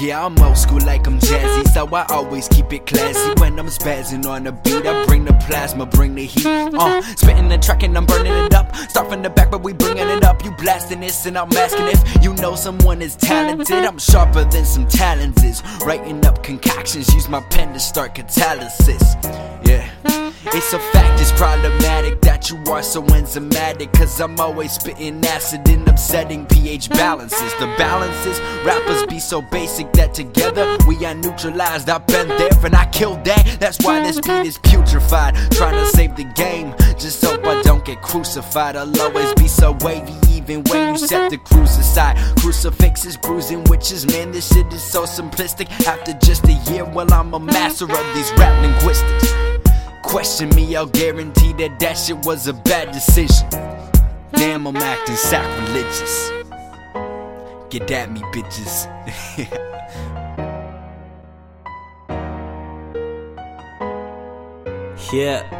Yeah, I'm old school like I'm jazzy, so I always keep it classy. When I'm spazzing on the beat, I bring the plasma, bring the heat. Uh, spitting the track and I'm burning it up. Start from the back, but we bringing it up. You blasting this and I'm asking if you know someone is talented. I'm sharper than some talents is. Writing up concoctions, use my pen to start catalysis. Yeah. It's a fact, it's problematic that you are so enzymatic. Cause I'm always spitting acid and upsetting pH balances. The balances, rappers be so basic that together we are neutralized. I've been there and I killed that. That's why this beat is putrefied. Trying to save the game, just hope I don't get crucified. I'll always be so wavy, even when you set the cruise aside. Crucifixes, bruising witches, man, this shit is so simplistic. After just a year, well, I'm a master of these rap linguistics. Question me, I'll guarantee that that shit was a bad decision. Damn, I'm acting sacrilegious. Get at me, bitches. Yeah.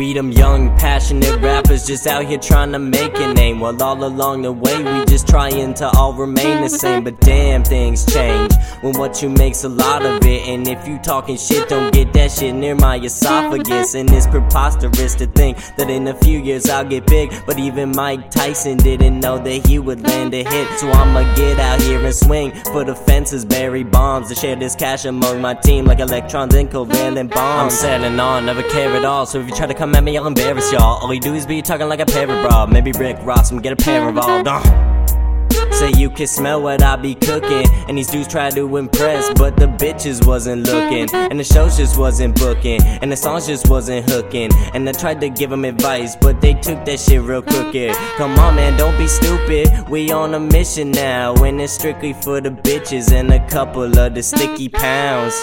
We them young, passionate rappers just out here trying to make a name. While all along the way, we just trying to all remain the same. But damn, things change when what you make's a lot of it. And if you talking shit, don't get that shit near my esophagus. And it's preposterous to think that in a few years I'll get big. But even Mike Tyson didn't know that he would land a hit. So I'ma get out here and swing for the fences, Barry Bonds, to share this cash among my team like electrons and covalent bonds. I'm sailing on, never care at all. So if you try to come at me, I'll embarrass y'all. All you do is be talking like a parrot, bro. Maybe Rick Ross and get a pair involved. Uh. Say you can smell what I be cooking. And these dudes try to impress, but the bitches wasn't looking. And the shows just wasn't booking. And the songs just wasn't hooking. And I tried to give them advice, but they took that shit real crooked. Come on, man, don't be stupid. We on a mission now. And it's strictly for the bitches and a couple of the sticky pounds.